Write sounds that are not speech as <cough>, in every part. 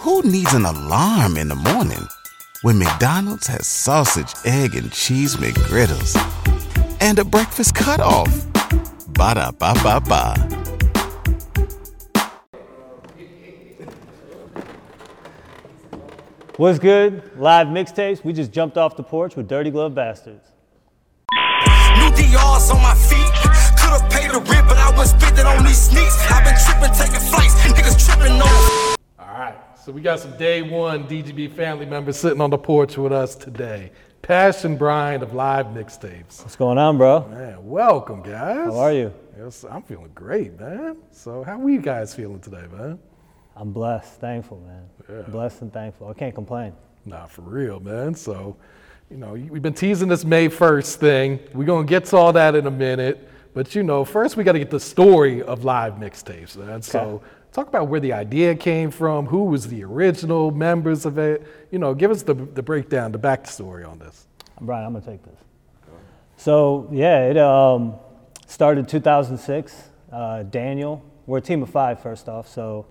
Who needs an alarm in the morning when McDonald's has sausage, egg, and cheese McGriddles and a breakfast cutoff? Ba da ba ba ba. What's good? Live mixtapes. We just jumped off the porch with Dirty Glove Bastards. New DRs on my feet. Could've paid the rent, but I was spending on these sneaks. I've been tripping, taking flights. Niggas tripping on. So we got some day one DGB family members sitting on the porch with us today. Pesh and Brian of Live Mixtapes. What's going on, bro? Man, welcome, guys. How are you? Yes, I'm feeling great, man. So, how are you guys feeling today, man? I'm blessed, thankful, man. Yeah. Blessed and thankful. I can't complain. Nah, for real, man. So, you know, we've been teasing this May 1st thing. We're going to get to all that in a minute. But, you know, first we got to get the story of live mixtapes, man. So, talk about where the idea came from, who was the original members of it. You know, give us the, the breakdown, the backstory on this. Brian, I'm gonna take this. So yeah, it um, started 2006. Uh, Daniel, we're a team of five first off. So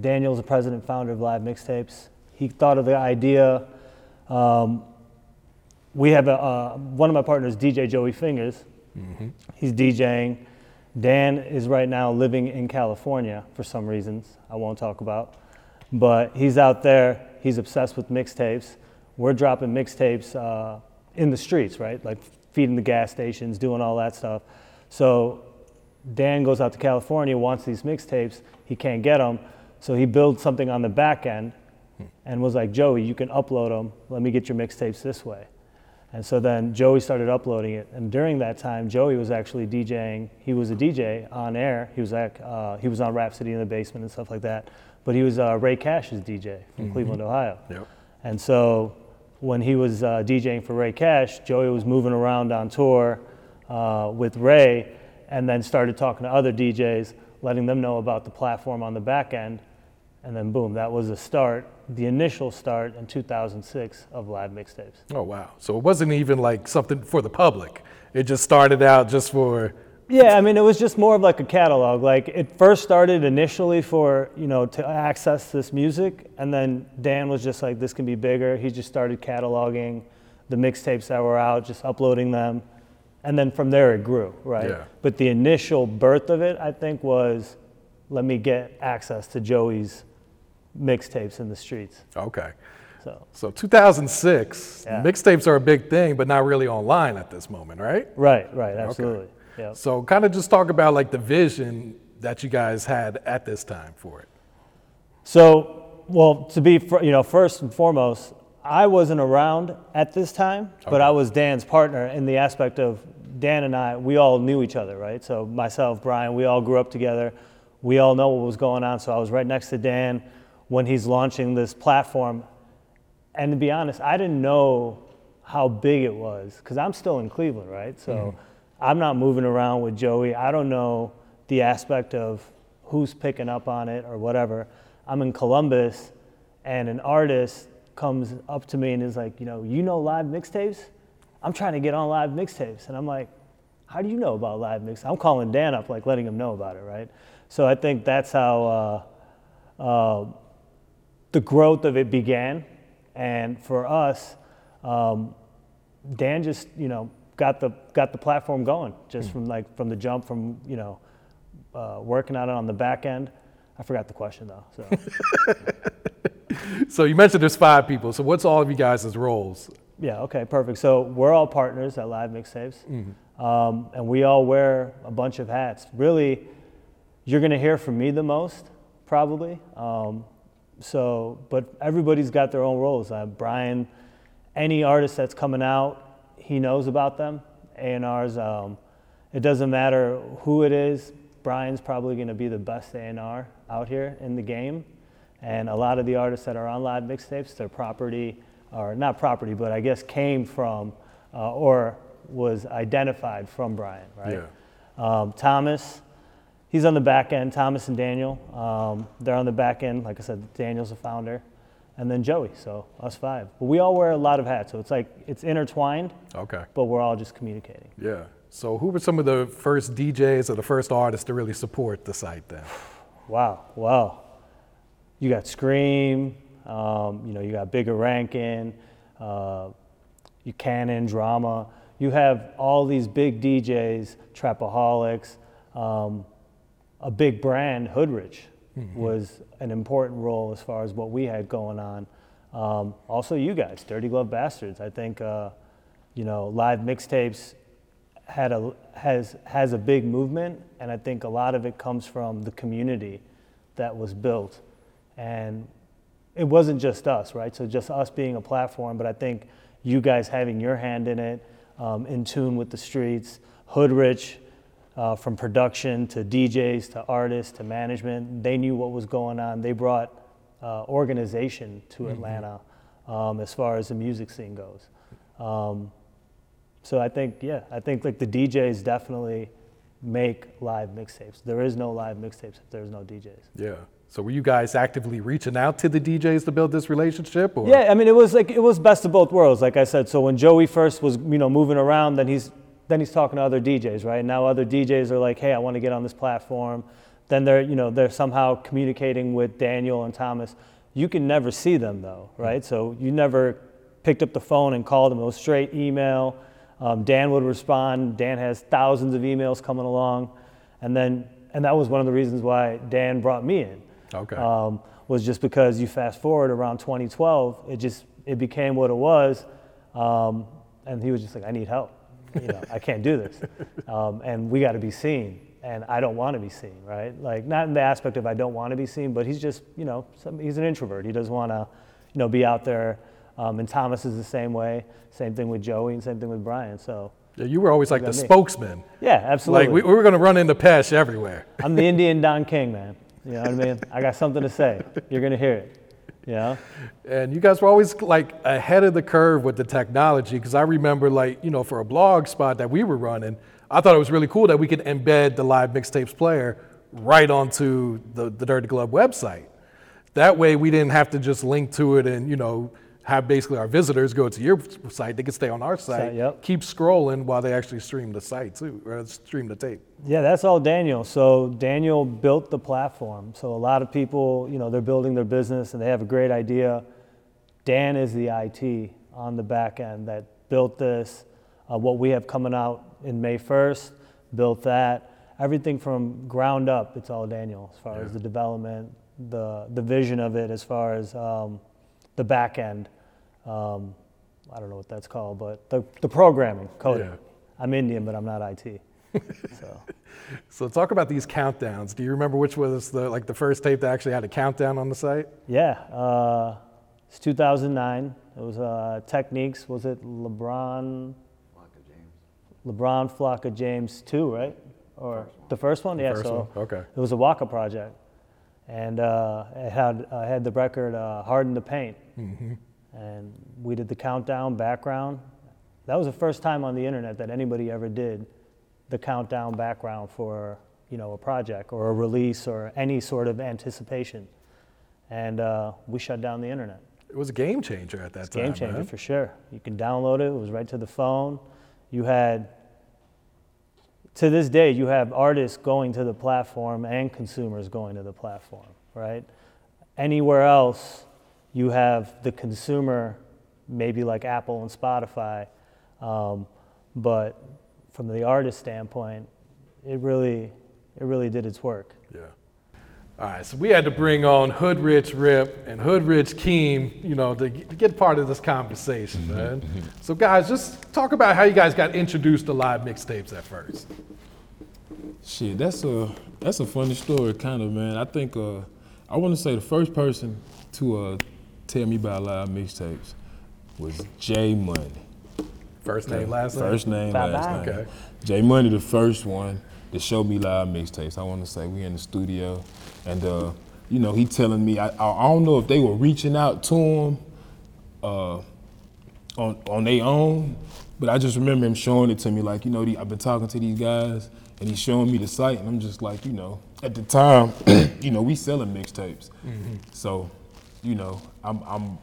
Daniel's the president founder of Live Mixtapes. He thought of the idea. Um, we have a, uh, one of my partners, DJ Joey Fingers. He's DJing. Dan is right now living in California for some reasons I won't talk about. But he's out there. He's obsessed with mixtapes. We're dropping mixtapes uh, in the streets, right? Like feeding the gas stations, doing all that stuff. So Dan goes out to California, wants these mixtapes. He can't get them. So he builds something on the back end and was like, Joey, you can upload them. Let me get your mixtapes this way. And so then Joey started uploading it. And during that time, Joey was actually DJing. He was a DJ on air. He was, at, uh, he was on Rhapsody in the Basement and stuff like that. But he was uh, Ray Cash's DJ from Cleveland, Ohio. Yep. And so when he was uh, DJing for Ray Cash, Joey was moving around on tour uh, with Ray and then started talking to other DJs, letting them know about the platform on the back end. And then boom, that was the start, the initial start in 2006 of live mixtapes. Oh, wow. So, it wasn't even like something for the public, it just started out just for. Yeah, I mean, it was just more of like a catalog. Like it first started initially for you know to access this music, and then Dan was just like, this can be bigger. He just started cataloging the mixtapes that were out, just uploading them, and then from there it grew, right? Yeah. But the initial birth of it, I think, was let me get access to Joey's mixtapes in the streets. Okay. So So 2006, Yeah. mixtapes are a big thing, but not really online at this moment, right? right, right, absolutely. Yeah. So kind of just talk about like the vision that you guys had at this time for it. So, well, to be, you know, first and foremost, I wasn't around at this time, but I was Dan's partner in the aspect of Dan and I, we all knew each other, right? So myself, Brian, we all grew up together. We all know what was going on. So I was right next to Dan when he's launching this platform. And to be honest, I didn't know how big it was because I'm still in Cleveland, right? So I'm not moving around with Joey. I don't know the aspect of who's picking up on it or whatever. I'm in Columbus and an artist comes up to me and is like, you know, you know live mixtapes? I'm trying to get on live mixtapes. And I'm like, how do you know about live mix? I'm calling Dan up, like letting him know about it, right? So I think that's how uh, uh, the growth of it began. And for us, um, Dan just, you know, got the got the platform going just from like from the jump from you know uh, working on it on the back end. I forgot the question though. So <laughs> So you mentioned there's five people. So what's all of you guys' roles? yeah, okay, perfect. So we're all partners at Live Mixtapes, um, and we all wear a bunch of hats. Really, you're gonna hear from me the most, probably. Um, so, but everybody's got their own roles. Uh, Brian, any artist that's coming out, he knows about them. A&Rs, um, it doesn't matter who it is. Brian's probably going to be the best A&R out here in the game. And a lot of the artists that are on live mixtapes, their property, or not property, but I guess came from uh, or was identified from Brian, right? Um, Thomas, he's on the back end. Thomas and Daniel, um, they're on the back end. Like I said, Daniel's the founder, and then Joey. So us five. But we all wear a lot of hats, so it's like it's intertwined, Okay. but we're all just communicating. Yeah. So who were some of the first DJs or the first artists to really support the site then? <sighs> Wow, wow. You got Scream, Um, you know, you got Bigga Rankin, uh, you Cannon, Drama. You have all these big DJs, Trapaholics, um, a big brand, Hoodrich, was an important role as far as what we had going on. Um, also, you guys, Dirty Glove Bastards. I think, uh, you know, live mixtapes had a has has a big movement, and I think a lot of it comes from the community that was built, and it wasn't just us, right? So just us being a platform, but I think you guys having your hand in it, um, in tune with the streets, Hoodrich, uh, from production to DJs to artists to management, they knew what was going on. They brought uh, organization to Atlanta um, as far as the music scene goes. Um, so I think, yeah, I think like the DJs definitely make live mixtapes. There is no live mixtapes if there's no DJs. Yeah. So were you guys actively reaching out to the DJs to build this relationship? Or? Yeah, I mean, it was like it was best of both worlds, like I said. So when Joey first was, you know, moving around, then he's then he's talking to other DJs, right? Now other DJs are like, hey, I want to get on this platform. Then they're, you know, they're somehow communicating with Daniel and Thomas. You can never see them though, right? So you never picked up the phone and called them. It was straight email. Um, Dan would respond. Dan has thousands of emails coming along, and then and that was one of the reasons why Dan brought me in. Okay. Um, was just because you fast forward around 2012, it just it became what it was, um, and he was just like, I need help. You know, I can't do this, um, and we got to be seen. And I don't want to be seen, right? Like not in the aspect of I don't want to be seen, but he's just you know some, he's an introvert. He doesn't want to, you know, be out there. Um, and Thomas is the same way. Same thing with Joey, and same thing with Brian. So Yeah, you were always like the me. spokesman. yeah, absolutely. Like we, we were going to run into Pesh everywhere. I'm the Indian Don King, man. You know what I mean? I got something to say. You're gonna hear it. Know? And you guys were always like ahead of the curve with the technology because I remember like, you know, for a blog spot that we were running, I thought it was really cool that we could embed the live mixtapes player right onto the, the Dirty Glove website. That way we didn't have to just link to it and, you know, have basically our visitors go to your site. They can stay on our site, yep. keep scrolling while they actually stream the site too, or stream the tape. Yeah, that's all Daniel. So Daniel built the platform. So a lot of people, you know, they're building their business and they have a great idea. Dan is the IT on the back end that built this. Uh, what we have coming out in May 1st, built that. Everything from ground up, it's all Daniel as far as the development, the the vision of it, as far as um, the back end. Um, I don't know what that's called, but the, the programming, coding. Yeah. I'm Indian, but I'm not IT. so. <laughs> So talk about these countdowns. Do you remember which was the like the first tape that actually had a countdown on the site? Yeah, uh, it's 2009. It was uh, Techniques. Was it LeBron? LeBron Flocka James two, right? Or the first one? yeah. first so one, okay. It was a Waka project, and uh, it had I had the record uh, "Hard in the Paint," Mm-hmm. and we did the countdown background. That was the first time on the internet that anybody ever did the countdown background for you know a project or a release or any sort of anticipation, and uh, we shut down the internet. It was a game changer at that time. Game changer man. for sure. You can download it. It was right to the phone. You had, to this day, you have artists going to the platform and consumers going to the platform, right? Anywhere else, you have the consumer, maybe like Apple and Spotify, um, but from the artist standpoint, it really, it really did its work. Yeah. All right, so we had to bring on Hoodrich Rip and Hoodrich Keem, you know, to, to get part of this conversation, man. So, guys, just talk about how you guys got introduced to live mixtapes at first. Shit, that's a that's a funny story, kind of man. I think uh, I want to say the first person to uh, tell me about live mixtapes was Jay Money. First name, last name. First name, Bye-bye. last name. Okay. Jay Money, the first one to show me live mixtapes. I want to say we in the studio, and uh, you know he telling me I, I don't know if they were reaching out to him uh, on on their own, but I just remember him showing it to me like you know the, I've been talking to these guys and he's showing me the site and I'm just like you know at the time <clears throat> you know we selling mixtapes, so you know I'm I'm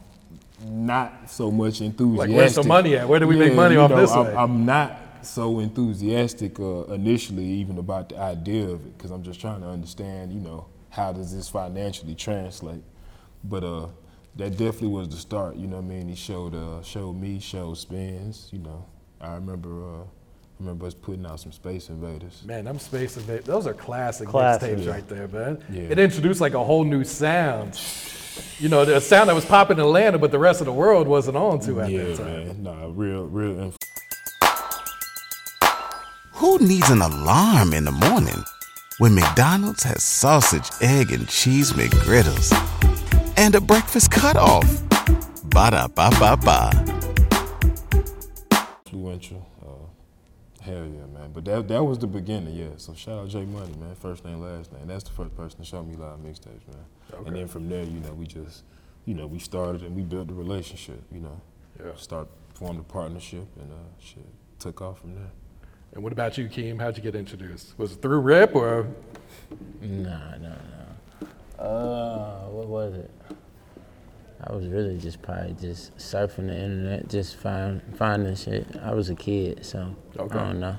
not so much enthusiastic. where's the money at? Where do we make money off know, this I'm. I'm not so enthusiastic uh, initially even about the idea of it because I'm just trying to understand, you know, how does this financially translate. But uh, that definitely was the start. You know what I mean? He showed uh, showed me, showed spins. You know, I remember uh, I remember us putting out some Space Invaders. Man, them Space Invaders, those are classic Classic. mixtapes Yeah. right there, man. Yeah. It introduced like a whole new sound. You know, the sound that was popping in Atlanta, but the rest of the world wasn't on to at yeah, that time. man. Nah, real, real. Inf- Who needs an alarm in the morning when McDonald's has sausage, egg, and cheese McGriddles and a breakfast cutoff? Ba da ba ba ba. influential. Uh, hell yeah, man. But that that was the beginning, yeah. So shout out J Money, man. First name, last name. That's the first person to show me live mixtapes, man. Okay. And then from there, you know, we just, you know, we started and we built the relationship. You know, Yeah. start formed a partnership and uh, shit took off from there. And what about you, Keem? How'd you get introduced? Was it through Rip or? Nah, no, no. Uh, what was it? I was really just probably just surfing the internet, just find finding shit. I was a kid, so Okay. I don't know.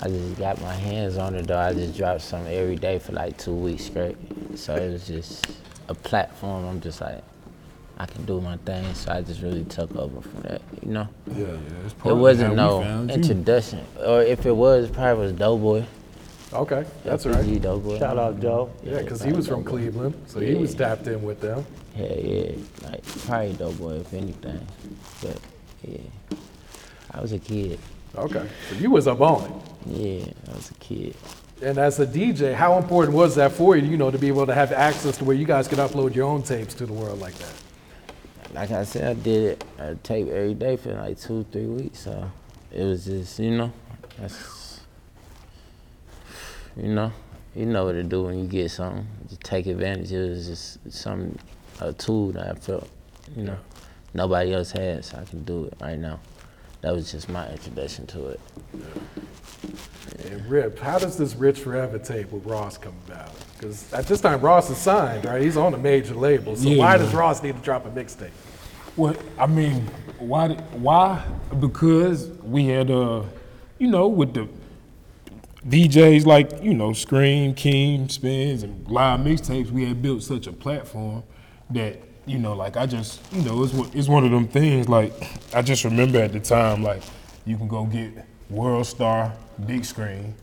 I just got my hands on it though. I just dropped some every day for like two weeks straight. So it was just a platform. I'm just like, I can do my thing. So I just really took over from that, you know. Yeah, yeah. It's It wasn't no found you. introduction, or if it was, it probably was Doughboy. Okay, that's FBG right. Doughboy. Shout out Joe. Yeah, because he was from Cleveland, so he was tapped in with them. Yeah, yeah, like probably Doughboy if anything. But yeah, I was a kid. Okay, so you was up on it. Yeah, I was a kid. And as a DJ, how important was that for you, you know, to be able to have access to where you guys could upload your own tapes to the world like that? Like I said, I did it a tape every day for like two, three weeks. So it was just, you know, that's, you know, you know what to do when you get something. Just take advantage. It was just some a tool that I felt, you know, nobody else had, so I can do it right now. That was just my introduction to it. And Rip, how does this Rich Forever tape with Ross come about? Because at this time, Ross is signed, right? He's on a major label. So Yeah, why man. does Ross need to drop a mixtape? Well, I mean, why? did- Why? Because we had, uh, you know, with the DJs like you know Scream, King, Spinz, and live mixtapes, we had built such a platform that you know, like I just, you know, it's one- it's one of them things. Like I just remember at the time, like you can go get World Star, big screen,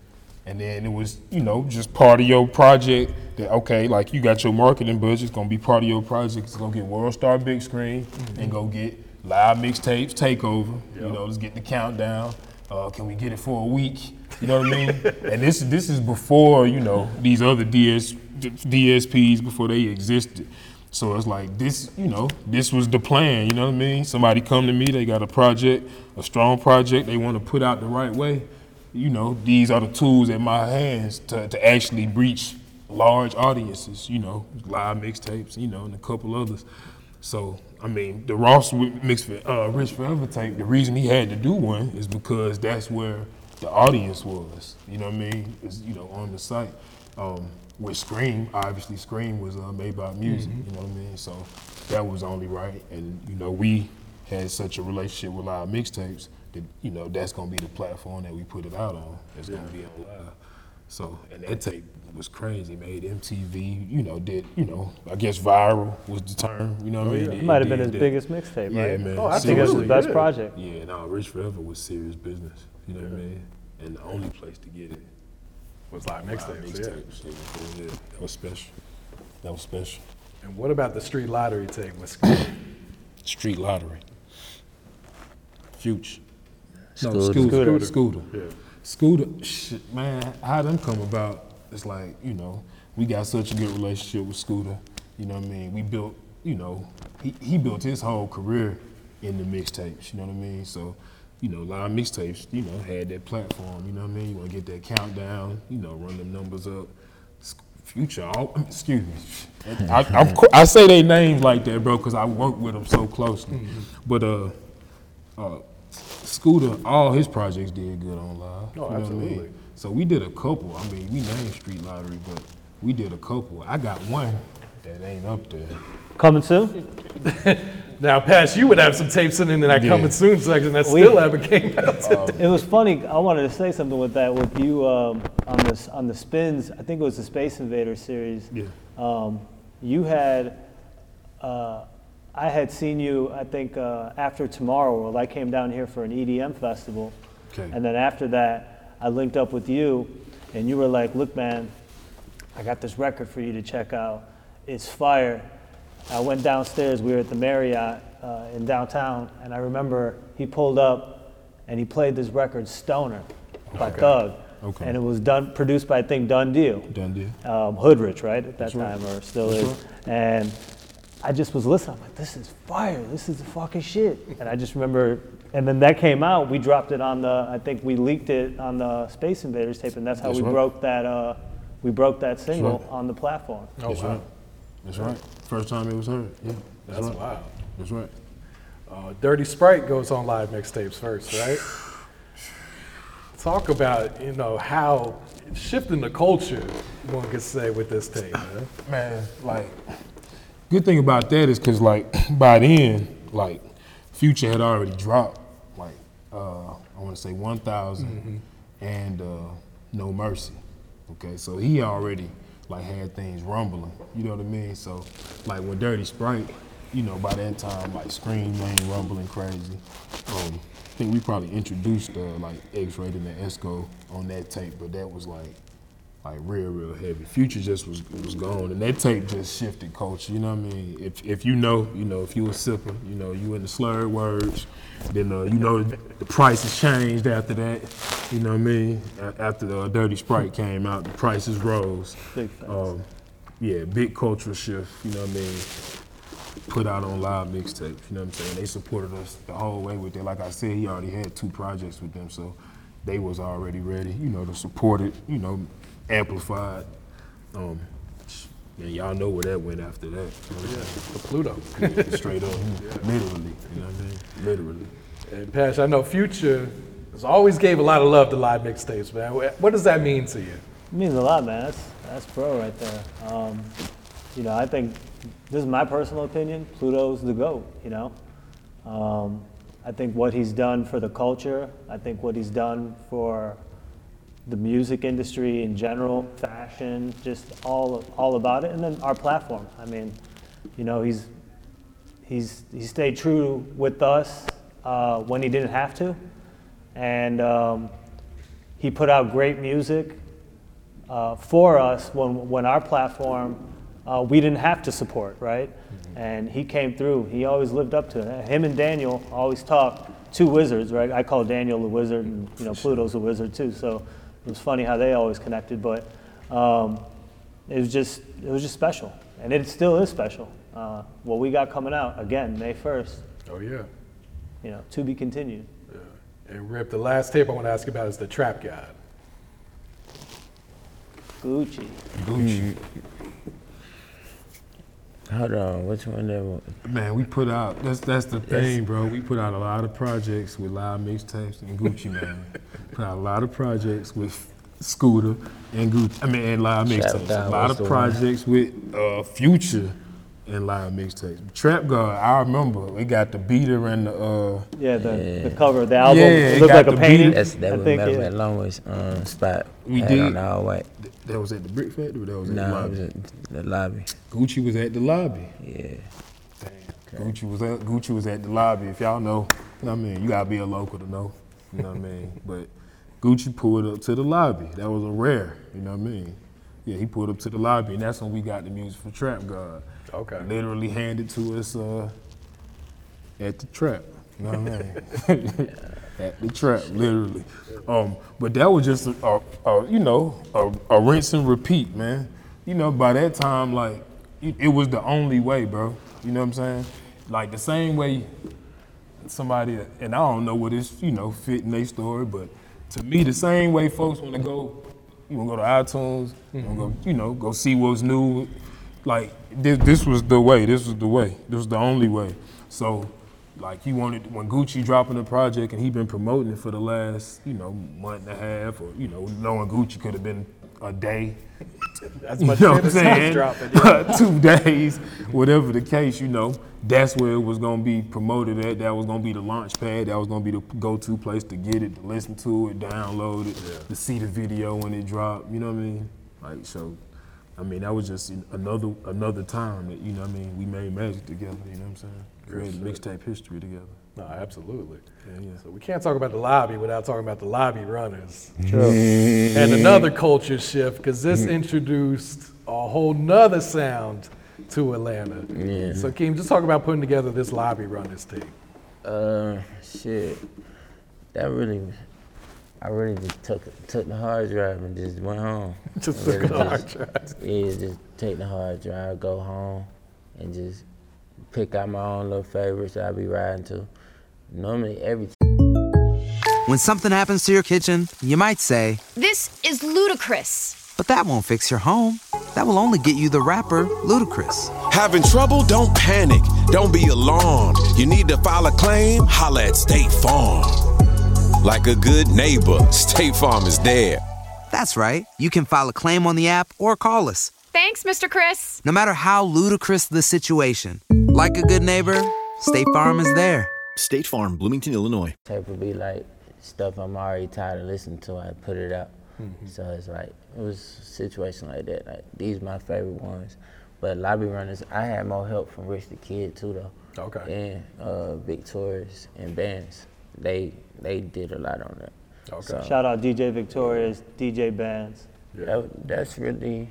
and then it was, you know, just part of your project that, okay, like you got your marketing budget, it's gonna be part of your project, it's gonna get World Star big screen and go get live mixtapes, takeover, you know, let's get the countdown. Uh, can we get it for a week? You know what I mean? <laughs> and this this is before, you know, these other DS, DSPs, before they existed. So it's like this, you know, this was the plan, you know what I mean? Somebody come to me, they got a project, a strong project they want to put out the right way you know, these are the tools at my hands to, to actually reach large audiences, you know, live mixtapes, you know, and a couple others. So, I mean, the Ross mix for uh, Rich Forever tape, the reason he had to do one is because that's where the audience was, you know what I mean? Is you know, on the site. Um, with Scream, obviously Scream was uh, Maybach Music, you know what I mean? So that was only right. And, you know, we had such a relationship with live mixtapes that, you know, that's gonna be the platform that we put it out on. It's gonna be on live. So, and that tape was crazy, made MTV, you know, did, you know, I guess viral was the term, you know what I oh, mean? It might have been his that. biggest mixtape, Yeah, right? man. Oh, I think it was his best yeah. project. Yeah, no, Rich Forever was serious business, you know what I mean? And the only place to get it, Was live live mixtapes, yeah. mixtapes. Yeah, that was special. That was special. And what about the street lottery tape Street lottery. Future. Scooter. No, Scooter. Scooter. Scooter. Yeah. Scooter, shit, man, how them come about? It's like, you know, we got such a good relationship with Scooter. You know what I mean? We built, you know, he, he built his whole career in the mixtapes, you know what I mean? So, you know, live mixtapes, you know, had that platform, you know what I mean? You want to get that countdown, you know, run them numbers up. Future, all, <clears throat> excuse me. I, I'm, I say they names like that, bro, because I work with them so closely. But uh, uh, Scooter, all his projects did good on live. Oh, you know what I mean? absolutely. So we did a couple. I mean, we named Street Lottery, but we did a couple. I got one that ain't up there. Coming soon? <laughs> Now, Pesh, you would have some tapes in that Yeah. coming soon section that We- still haven't came out. <laughs> It was funny. I wanted to say something with that. With you um, on this on the spins, I think it was the Space Invader series. Yeah. Um, you had uh, I had seen you, I think, uh, after Tomorrow World. I came down here for an EDM festival. Okay. And then after that, I linked up with you, and you were like, look, man, I got this record for you to check out. It's fire. I went downstairs. We were at the Marriott uh, in downtown, and I remember he pulled up and he played this record, Stoner, by Thug. Okay. And it was done, produced by I think Dun Deal Dun Deal. um, Hoodrich, right, at that time, or still is. And I just was listening. I'm like, this is fire. This is the fucking shit. And I just remember, and then that came out. We dropped it on the. I think we leaked it on the Space Invaders tape, and that's how That's we right. broke that. Uh, we broke that single right. on the platform. Oh, That's wow. right. That's right. First time it was heard. Yeah. That's, That's right. wild. That's right. Uh, Dirty Sprite goes on live mixtapes first, right? Talk about you know how shifting the culture one could say with this tape, man. Man, like, good thing about that is because, like, <clears throat> by then, like, Future had already dropped, like, uh, I want to say 1,000 and uh, No Mercy. Okay, so he already, like, had things rumbling. You know what I mean? So, like, when Dirty Sprite, you know, by that time, like, Scream rumbling crazy. Um, I think we probably introduced, uh, like, X-Rated and Esco on that tape, but that was, like, like real, real heavy. Future just was was gone, and that tape just shifted culture. You know what I mean? If if you know, you know, if you a sipper, you know, you in the slurred words, then uh, you know the prices changed after that. You know what I mean? After the uh, Dirty Sprite came out, the prices rose. Big. Um, yeah, big cultural shift. You know what I mean? Put out on live mixtapes. You know what I'm saying? They supported us the whole way with it. Like I said, he already had two projects with them, so they was already ready. You know, to support it. You know, amplified. Um, and y'all know where that went after that. Yeah, the Pluto. Yeah, straight up, literally. You know what I mean? Literally. And Pesh, I know Future has always gave a lot of love to live mixtapes, man. What does that mean to you? It means a lot, man. That's that's pro right there. Um, you know, I think this is my personal opinion. Pluto's the goat. You know, um, I think what he's done for the culture. I think what he's done for the music industry in general, fashion, just all all about it, and then our platform. I mean, you know, he's he's he stayed true with us uh, when he didn't have to, and um, he put out great music uh, for us when when our platform uh, we didn't have to support, right? And he came through. He always lived up to it. Him and Daniel always talk. Two wizards, right? I call Daniel the wizard, and you know Pluto's a wizard too. So it was funny how they always connected, but um, it was just it was just special, and it still is special. Uh, what we got coming out again May first, Oh yeah. you know, to be continued. Yeah. And Rip, the last tape I want to ask you about is the Trap God. Gucci. Gucci. Hold on, which one that was? Man, we put out that's that's the thing, bro. We put out a lot of projects with live mixtapes and Gucci man. put out a lot of projects with Scooter and Gucci. I mean, and live mixtapes. A lot of projects with uh, Future and live mixtapes. Trap God, I remember we got the beater and the. Uh, Yeah, the, the cover of the album Yeah, it it looked got like a the painting. That's that I was think Metal it- Man Longway's um, spot. We had did. on all white. that was at the Brick Factory. That was at No, the it lobby. was at the lobby. Gucci was at the lobby. Yeah. Damn. Gucci was at Gucci was at the lobby. If y'all know, you know what I mean, you gotta be a local to know. You know what I mean? <laughs> But Gucci pulled up to the lobby. That was a rare. You know what I mean? Yeah, he pulled up to the lobby, and that's when we got the music for Trap God. Okay. Literally handed to us uh, at the trap. You know what I mean? <laughs> at the trap, literally. Um, but that was just a, a, a you know a, a rinse and repeat, man. You know, by that time, like it, it was the only way, bro. You know what I'm saying? Like the same way somebody, and I don't know what is you know fit in their story, but to me, the same way folks want to go, you want to go to iTunes, to go, you know, go see what's new. Like this, this was the way. This was the way. This was the only way. So, like he wanted when Gucci dropping the project, and he been promoting it for the last, you know, month and a half, or you know, knowing Gucci could have been a day. That's You much know what I'm saying? dropping. Yeah. <laughs> Two days, whatever the case, you know, that's where it was gonna be promoted at. That was gonna be the launch pad. That was gonna be the go-to place to get it, to listen to it, download it, to see the video when it dropped. You know what I mean? Like so, I mean, that was just another another time that you know. what I mean, we made magic together. You know what I'm saying? Created mixtape history together. No, absolutely. Yeah, yeah. So we can't talk about the lobby without talking about the lobby runners. True. and another culture shift because this introduced a whole nother sound to Atlanta. Yeah. So Keem, just talk about putting together this lobby runners tape. Uh, shit. That really, I really just took took the hard drive and just went home. <laughs> Just took really a hard just- drive. Yeah, just take the hard drive, go home, and just pick out my own little favorites that I be riding to. Normally, every When something happens to your kitchen, you might say, This is ludicrous. but that won't fix your home. That will only get you the rapper, Ludacris. Having trouble? Don't panic. Don't be alarmed. You need to file a claim? Holla at State Farm. Like a good neighbor, State Farm is there. That's right. You can file a claim on the app or call us. Thanks, Mr. Chris. No matter how ludicrous the situation, like a good neighbor, State Farm is there. State Farm, Bloomington, Illinois. tape would be like stuff I'm already tired of listening to. I put it out. So it's like it was a situation like that. Like these my favorite ones. But lobby runners, I had more help from Rich the Kid too though. Okay. And uh, Victorious and bands. They they did a lot on that. Okay. So Shout out DJ Victorious, DJ Bands. that, that's really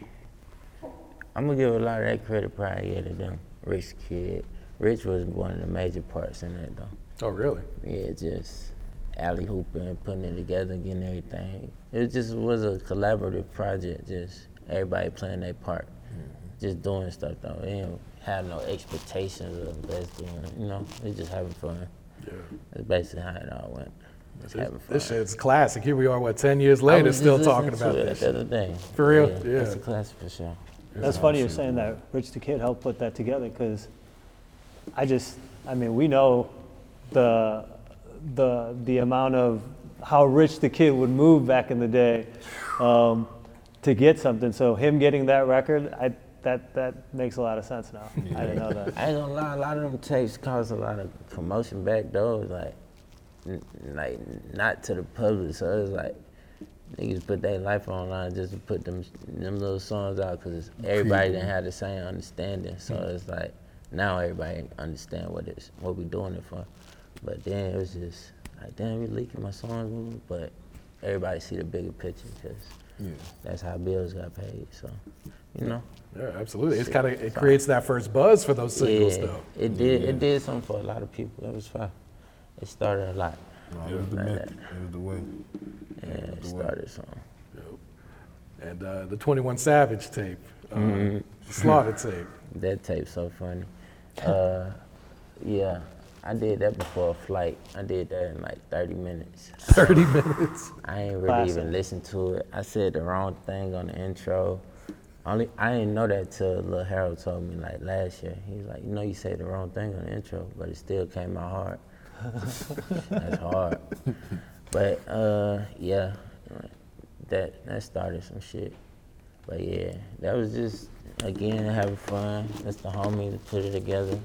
I'm gonna give a lot of that credit probably yeah, to them. Rich Kid. Rich was one of the major parts in that though. Oh, really? Yeah, just alley hooping, putting it together, getting everything. It just was a collaborative project, just everybody playing their part. Mm-hmm. Just doing stuff though. They didn't have no expectations of us doing you know? They just having fun. Yeah. That's basically how it all went. Just having fun. This shit's classic. Here we are, what, 10 years I later, was just still listening talking to about it this. The other day. For real? Yeah, Yeah. It's a classic for sure. That's funny you're saying that Rich the Kid helped put that together because I just, I mean, we know the, the, the amount of how Rich the Kid would move back in the day um, to get something. So him getting that record, I, that, that makes a lot of sense now. I didn't know that. I ain't gonna lie, a lot of them tapes caused a lot of commotion back doors, like, n- like not to the public. So it's like niggas put their life online just to put them them little songs out because everybody didn't have the same understanding. So it's like now everybody understand what it's what we doing it for. But then it was just like, damn, we leaking my songs, but everybody see the bigger picture because that's how bills got paid. So you know. Yeah, absolutely. It's kind of, it creates that first buzz for those singles, Yeah, though. it did. It did something for a lot of people. It was fun. It started a lot. No, it was the Like method. that. It was the way. Yeah, it started something. And uh, the 21 Savage tape, uh, Mm-hmm. Slaughter tape. <laughs> That tape's so funny. Uh, yeah, I did that before a flight. I did that in like 30 minutes. 30 <laughs> minutes. I ain't really Classic. even listened to it. I said the wrong thing on the intro. Only I didn't know that till Lil Harold told me like last year. He was like, you know, you said the wrong thing on the intro, but it still came out hard. <laughs> That's hard. But uh, yeah, that that started some shit. But yeah, that was just again having fun. That's the homie to put it together.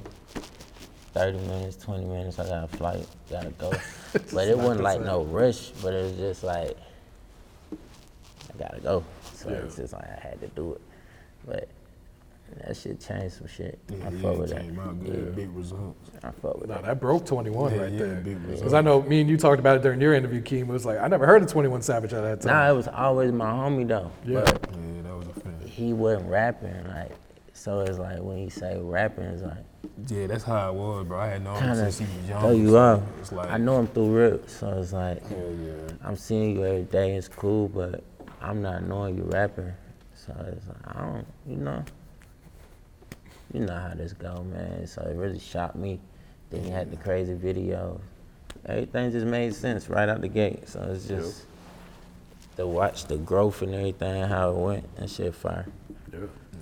30 minutes, 20 minutes, I got a flight, gotta go. <laughs> but it wasn't like no rush, but it was just like, I gotta go. So it's just like I had to do it. But that shit changed some shit. I Yeah, fuck with that. came out. Big results. I fuck with No, that. that broke 21 Yeah, right yeah, there. big Because. I know me and you talked about it during your interview, Keem. It was like, I never heard of 21 Savage at that time. Nah, it was always my homie though. Yeah. But Yeah, that was a fan. he wasn't rapping, like, so it's like when you say rapping, it's like, Yeah, that's how it was, bro. I had known him kind since he was young. throw you so off. It's like, I know him through Rip, so it's like, Hell yeah. I'm seeing you every day, it's cool, but I'm not knowing you rapping. So it's like, I don't, you know, you know how this go, man. So it really shocked me. Then you had the crazy videos. Everything just made sense right out the gate. So it's just to watch the growth and everything, how it went, and shit fire. Yeah.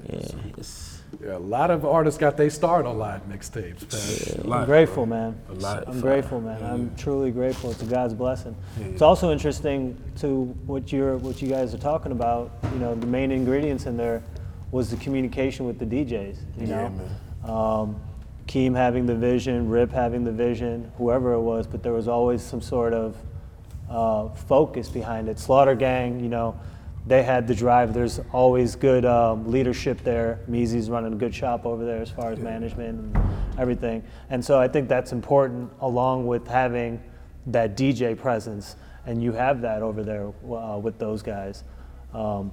Yeah, it's, Yeah, a lot of artists got their start on live mixtapes. man. A I'm grateful, man. I'm grateful, man. I'm truly grateful. It's a God's blessing. It's also interesting to what you're, what you guys are talking about. You know, the main ingredients in there was the communication with the DJs. You Yeah, know, um, Keem having the vision, Rip having the vision, whoever it was, but there was always some sort of uh, focus behind it. Slaughter Gang, you know, they had the drive. There's always good um, leadership there. Meezy's running a good shop over there as far as management and everything. And so I think that's important along with having that DJ presence. And you have that over there uh, with those guys. Um,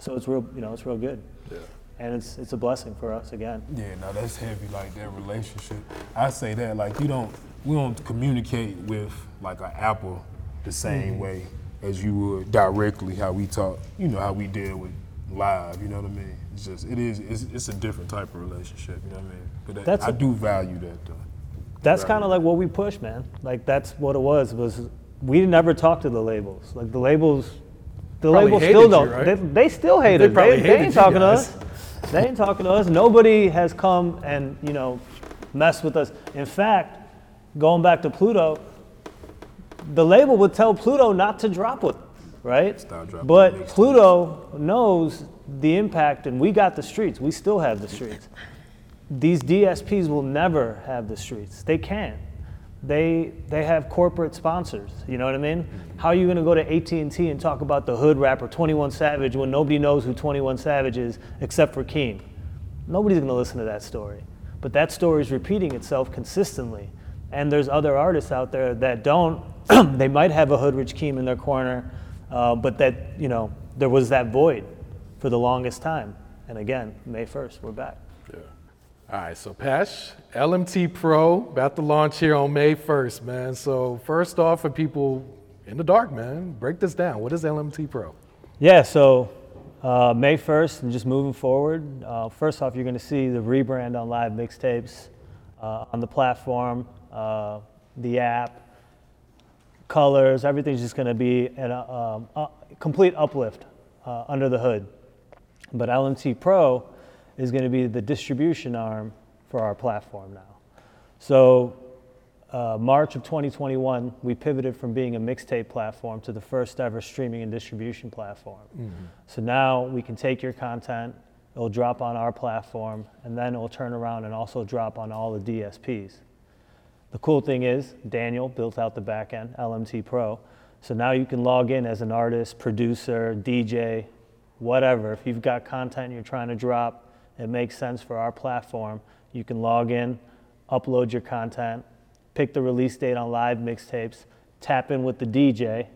so it's real, you know, it's real good. Yeah. And it's, it's a blessing for us again. Yeah, no, that's heavy, like that relationship. I say that, like, you don't, we don't communicate with, like, an Apple the same way as you would directly how we talk, you know, how we deal with live, you know what I mean? It's just, it is, it's, it's a different type of relationship, you know what I mean? But that, That's I a- do value that, though. That's kind of like what we push, man. Like that's what it was. Was we never talked to the labels. Like the labels, the Probably labels still you, don't. right? They, they still hate They us. They, they ain't you talking to us. They ain't talking to us. Nobody has come and you know messed with us. In fact, going back to Pluto, the label would tell Pluto not to drop with, right? But. Pluto knows the impact, and we got the streets. We still have the streets these DSPs will never have the streets. They can't. They they have corporate sponsors. You know what I mean? How are you gonna go to AT&T and talk about the hood rapper 21 Savage when nobody knows who 21 Savage is except for Keem? Nobody's gonna listen to that story. But that story is repeating itself consistently. And there's other artists out there that don't. <clears throat> they might have a Hoodrich Keem in their corner, uh, but that you know there was that void for the longest time. And again, May 1st, we're back. Yeah. All right, so Pesh, LMT Pro, about to launch here on May 1st, man. So first off, for people in the dark, man, break this down. What is LMT Pro? Yeah, so uh, May 1st and just moving forward, uh, first off, you're going to see the rebrand on live mixtapes uh, on the platform, uh, the app, colors, everything's just going to be an, uh, um, a complete uplift uh, under the hood. But LMT Pro is going to be the distribution arm for our platform now. So uh, March of 2021, we pivoted from being a mixtape platform to the first ever streaming and distribution platform. So now we can take your content, it'll drop on our platform, and then it'll turn around and also drop on all the DSPs. The cool thing is, Daniel built out the back end, LMT Pro. So now you can log in as an artist, producer, DJ, whatever. If you've got content you're trying to drop, it makes sense for our platform. You can log in, upload your content, pick the release date on live mixtapes, tap in with the DJ,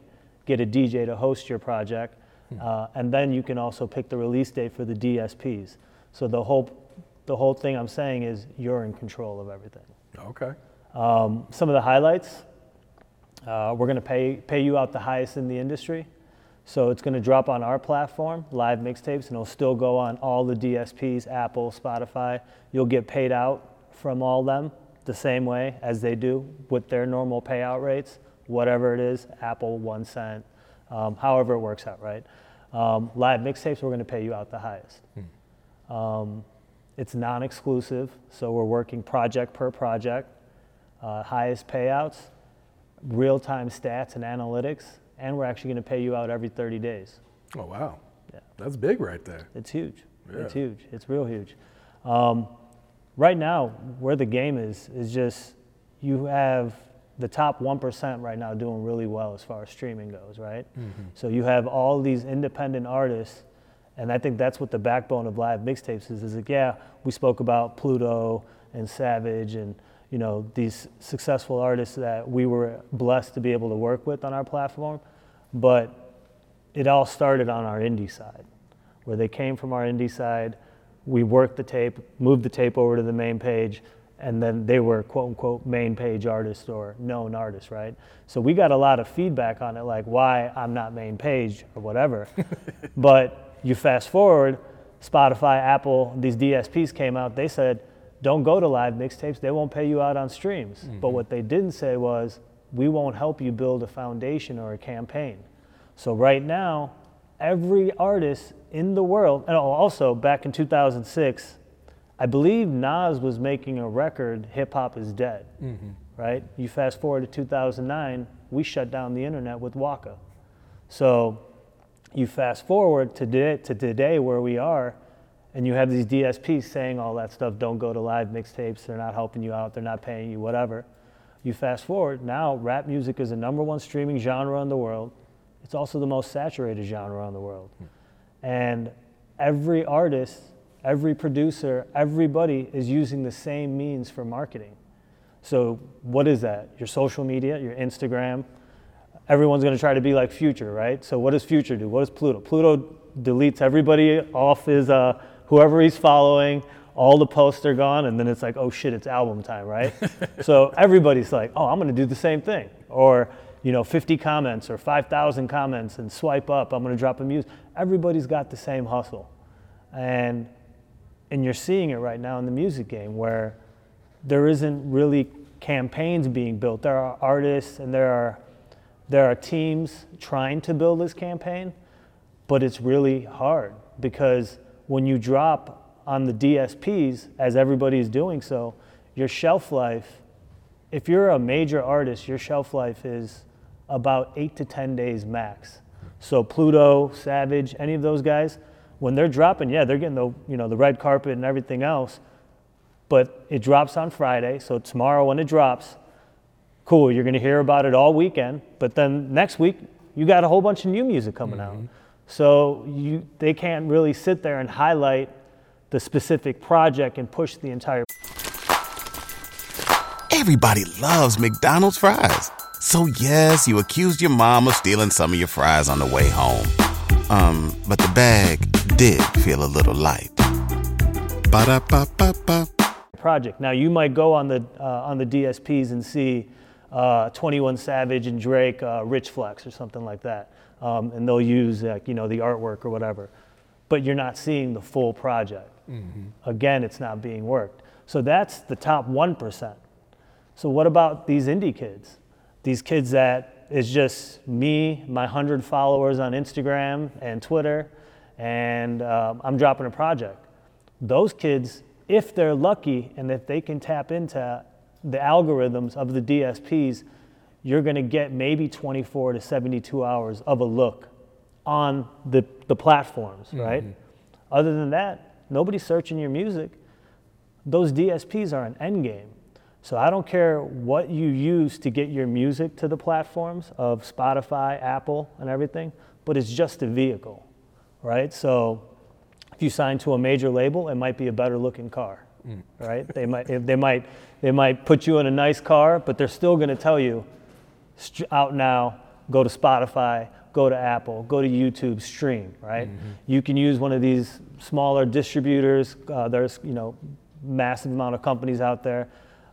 get a DJ to host your project, uh, and then you can also pick the release date for the DSPs. So the whole, the whole thing I'm saying is you're in control of everything. Okay. Um, some of the highlights uh, we're going to pay, pay you out the highest in the industry. So it's going to drop on our platform, live mixtapes, and it'll still go on all the DSPs, Apple, Spotify. You'll get paid out from all them the same way as they do with their normal payout rates, whatever it is, Apple, one cent, um, however it works out, right? Um, live mixtapes, we're going to pay you out the highest. Um, it's non exclusive, so we're working project per project. Uh, highest payouts, real time stats and analytics, and we're actually going to pay you out every 30 days. Oh, wow. Yeah. That's big right there. It's huge. It's huge. It's real huge. Um, right now, where the game is, is just you have the top 1% right now doing really well as far as streaming goes, right? So you have all these independent artists, and I think that's what the backbone of live mixtapes is. Is like, yeah, we spoke about Pluto and Savage and you know these successful artists that we were blessed to be able to work with on our platform, but it all started on our indie side, where they came from our indie side. We worked the tape, moved the tape over to the main page, and then they were quote unquote main page artists or known artists, right? So we got a lot of feedback on it, like why I'm not main page or whatever. <laughs> but you fast forward, Spotify, Apple, these DSPs came out, they said, don't go to live mixtapes, they won't pay you out on streams. But mm-hmm. what they didn't say was, we won't help you build a foundation or a campaign. So right now, every artist in the world, and also back in 2006, I believe Nas was making a record, Hip Hop is Dead, mm-hmm. right? You fast forward to 2009, we shut down the internet with Waka. So you fast forward to today, to today where we are, and you have these DSPs saying all that stuff, don't go to live mixtapes, they're not helping you out, they're not paying you, whatever. You fast forward, now rap music is the number one streaming genre in the world. it's also the most saturated genre in the world. And every artist, every producer, everybody is using the same means for marketing. So, what is that? Your social media, your Instagram. Everyone's going to try to be like Future, right? So, what does Future do? What does Pluto? Pluto deletes everybody off his, uh, whoever he's following, all the posts are gone, and then it's like, oh shit, it's album time, right? <laughs> so, everybody's like, oh, I'm going to do the same thing. Or, you know, 50 comments or 5,000 comments and swipe up, I'm going to drop a muse. Everybody's got the same hustle. And, and you're seeing it right now in the music game where there isn't really campaigns being built. There are artists and there are, there are teams trying to build this campaign, but it's really hard because when you drop on the DSPs, as everybody is doing so, your shelf life, if you're a major artist, your shelf life is about eight to 10 days max. So Pluto, Savage, any of those guys, when they're dropping, yeah, they're getting the, you know, the red carpet and everything else, but it drops on Friday. So tomorrow when it drops, cool, you're gonna hear about it all weekend, but then next week, you got a whole bunch of new music coming out. Mm-hmm. So you, they can't really sit there and highlight the specific project and push the entire Everybody loves McDonald's fries. So yes, you accused your mom of stealing some of your fries on the way home. Um, but the bag did feel a little light. Ba-da-ba-ba-ba. project. Now you might go on the uh, on the DSPs and see uh, 21 Savage and Drake, uh, Rich Flex or something like that, um, and they'll use like you know the artwork or whatever, but you're not seeing the full project. Again, it's not being worked. So that's the top one percent. So what about these indie kids? These kids that is just me, my hundred followers on Instagram and Twitter, and um, I'm dropping a project. Those kids, if they're lucky and if they can tap into the algorithms of the DSPs, you're going to get maybe 24 to 72 hours of a look on the, the platforms, mm-hmm. right? Other than that, nobody's searching your music. Those DSPs are an end game. So I don't care what you use to get your music to the platforms of Spotify, Apple, and everything, but it's just a vehicle, right? So if you sign to a major label, it might be a better looking car, mm. right? They might, if they might, they might put you in a nice car, but they're still going to tell you, "Str- out now, go to Spotify, go to Apple, go to YouTube, stream, right? You can use one of these smaller distributors. Uh, there's, you know, massive amount of companies out there,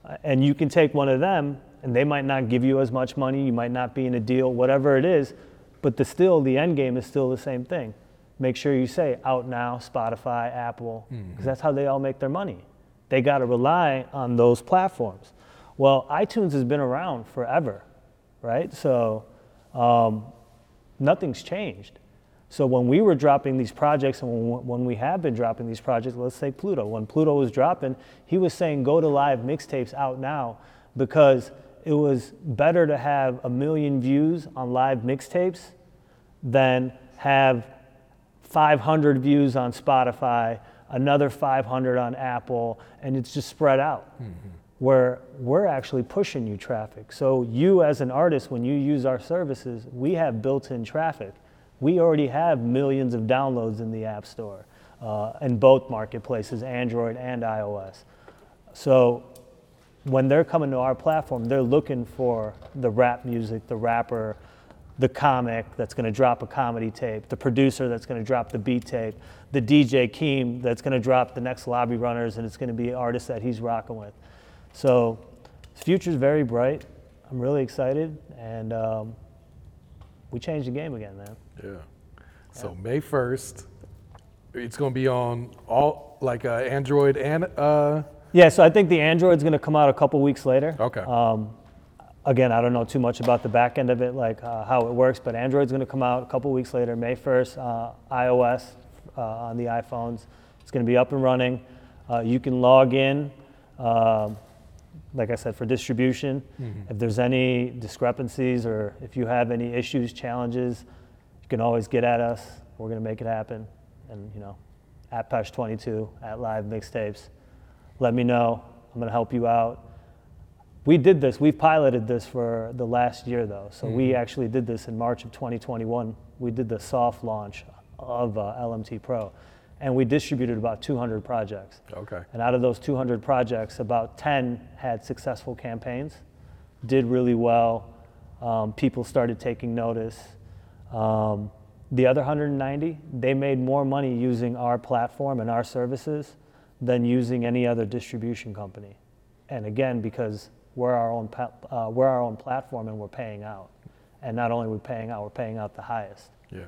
uh, and you can take one of them, and they might not give you as much money. You might not be in a deal, whatever it is, but the still the end game is still the same thing. Make sure you say out now, Spotify, Apple, because that's how they all make their money. They got to rely on those platforms. Well, iTunes has been around forever, right? So um, nothing's changed. So when we were dropping these projects, and when, when we have been dropping these projects, let's say Pluto. When Pluto was dropping, he was saying go to live mixtapes out now because it was better to have a million views on live mixtapes than have 500 views on Spotify, another 500 on Apple, and it's just spread out. Where we're actually pushing you traffic. So you as an artist, when you use our services, we have built-in traffic. We already have millions of downloads in the App Store uh, in both marketplaces, Android and iOS. So when they're coming to our platform, they're looking for the rap music, the rapper, the comic that's going to drop a comedy tape, the producer that's going to drop the beat tape, the DJ Keem that's going to drop the next Lobby Runners, and it's going to be artists that he's rocking with. So the future's very bright. I'm really excited, and um, we changed the game again, man. Yeah. So May 1st, it's going to be on all like uh, Android and uh, Yeah, so I think the Android's going to come out a couple weeks later. okay. Um, again, I don't know too much about the back end of it, like uh, how it works, but Android's going to come out a couple weeks later, May 1st. Uh, iOS uh, on the iPhones, it's going to be up and running. Uh, you can log in, um, like I said, for distribution. If there's any discrepancies or if you have any issues, challenges, you can always get at us. We're going to make it happen. And, you know, at Pesh22, at Live Mixtapes. Let me know. I'm going to help you out we did this. we've piloted this for the last year, though. So we Mhm. actually did this in March of 2021. We did the soft launch of uh, LMT Pro, and we distributed about 200 projects. Okay. And out of those 200 projects, about 10 had successful campaigns, did really well. Um, people started taking notice. Um, the other 190, they made more money using our platform and our services than using any other distribution company. And again, because we're our own, uh, we're our own platform and we're paying out. And not only are we paying out, we're paying out the highest. Yeah.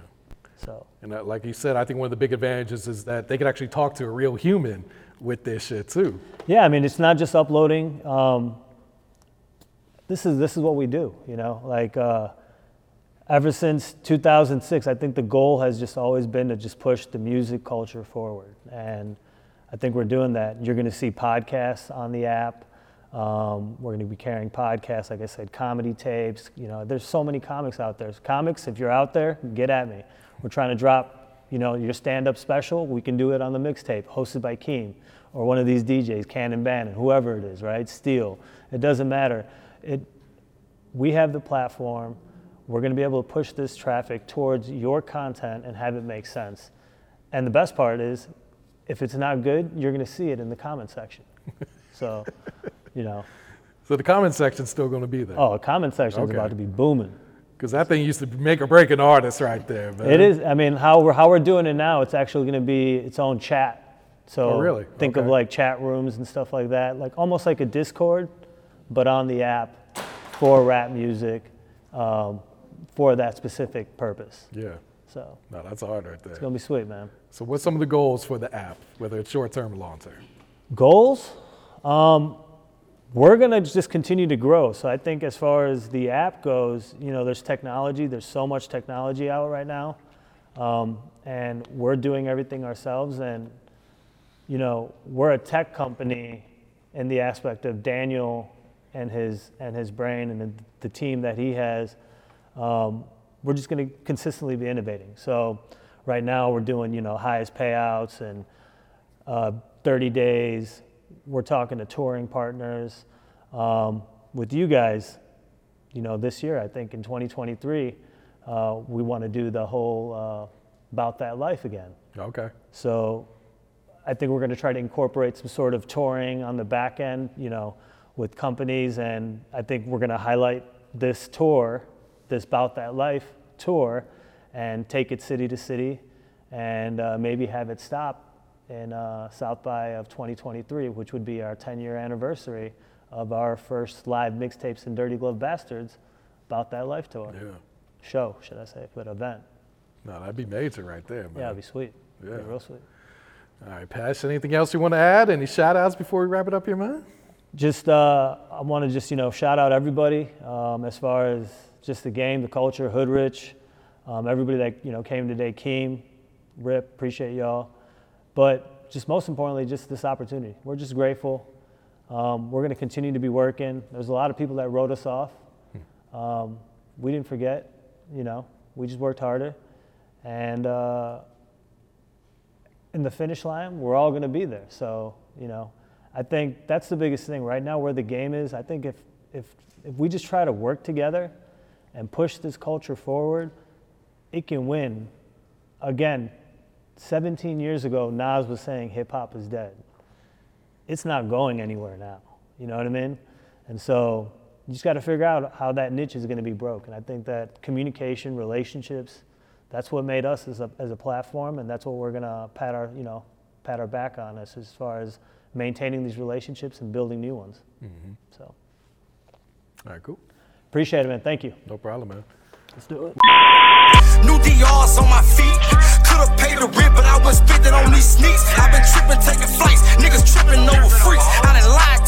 So And that, like you said, I think one of the big advantages is that they can actually talk to a real human with this shit too. Yeah, I mean, it's not just uploading. Um, this is this is what we do. You know, like uh, ever since 2006, I think the goal has just always been to just push the music culture forward, and I think we're doing that. You're going to see podcasts on the app. Um, we're going to be carrying podcasts, like I said, comedy tapes. You know, there's so many comics out there. Comics, if you're out there, get at me. We're trying to drop, you know, your stand-up special. We can do it on the mixtape, hosted by Keem or one of these DJs, Cannon Banyan, whoever it is, right? Steel. It doesn't matter. It, we have the platform. We're going to be able to push this traffic towards your content and have it make sense. And the best part is, if it's not good, you're going to see it in the comment section. <laughs> So, you know. So the comment section's still going to be there. Oh, the comment section is Okay. about to be booming. Because that thing used to make or break an artist right there, man. It is. I mean, how we're how we're doing it now, it's actually going to be its own chat. So Oh, really? think of like chat rooms and stuff like that, like almost like a Discord, but on the app for rap music, um, for that specific purpose. Yeah. So No, that's hard right there. it's gonna be sweet, man. So what's some of the goals for the app, whether it's short term or long term? Goals? Um, we're going to just continue to grow. So I think as far as the app goes, you know, there's technology. There's so much technology out right now. Um, and we're doing everything ourselves. And, you know, we're a tech company in the aspect of Daniel and his, and his brain and the, the team that he has. Um, we're just going to consistently be innovating. So right now we're doing, you know, highest payouts and uh, 30 days. We're talking to touring partners. Um, with you guys, you know, this year, I think in 2023, uh, we want to do the whole uh, About That Life again. Okay. So I think we're going to try to incorporate some sort of touring on the back end, you know, with companies. And I think we're going to highlight this tour, this About That Life tour, and take it city to city and uh, maybe have it stop in uh, South by of 2023, which would be our 10 year anniversary of our first live mixtapes and Dirty Glove Bastards About That Life tour. Yeah. Show, should I say, but event. No, that'd be major right there, man. Yeah, it'd be sweet. Yeah. It'd be real sweet. All right, Pesh, anything else you want to add? Any shout outs before we wrap it up here, man? just uh, I want to just you know shout out everybody um, as far as just the game, the culture, Hoodrich, um, everybody that you know came today, Keem, Rip, appreciate y'all. But just most importantly, just this opportunity. We're just grateful. Um, we're going to continue to be working. There's a lot of people that wrote us off. Um, we didn't forget, you know. We just worked harder, and uh, in the finish line, we're all going to be there. So, you know, I think that's the biggest thing right now. Where the game is, I think if if if we just try to work together and push this culture forward, it can win. Again, 17 years ago, Nas was saying hip hop is dead. It's not going anywhere now. You know what I mean? And so you just got to figure out how that niche is going to be broken. I think that communication, relationships, that's what made us as a, as a platform, and that's what we're going to pat our, you know, pat our back on us as far as maintaining these relationships and building new ones. Mhm. So All right, cool. appreciate it, man. Thank you. No problem, man. Let's do it. New DRs on my feet. Could've paid the rent, but I was spending on these sneaks. I've been tripping, taking flights. Niggas tripping over freaks. I didn't lied.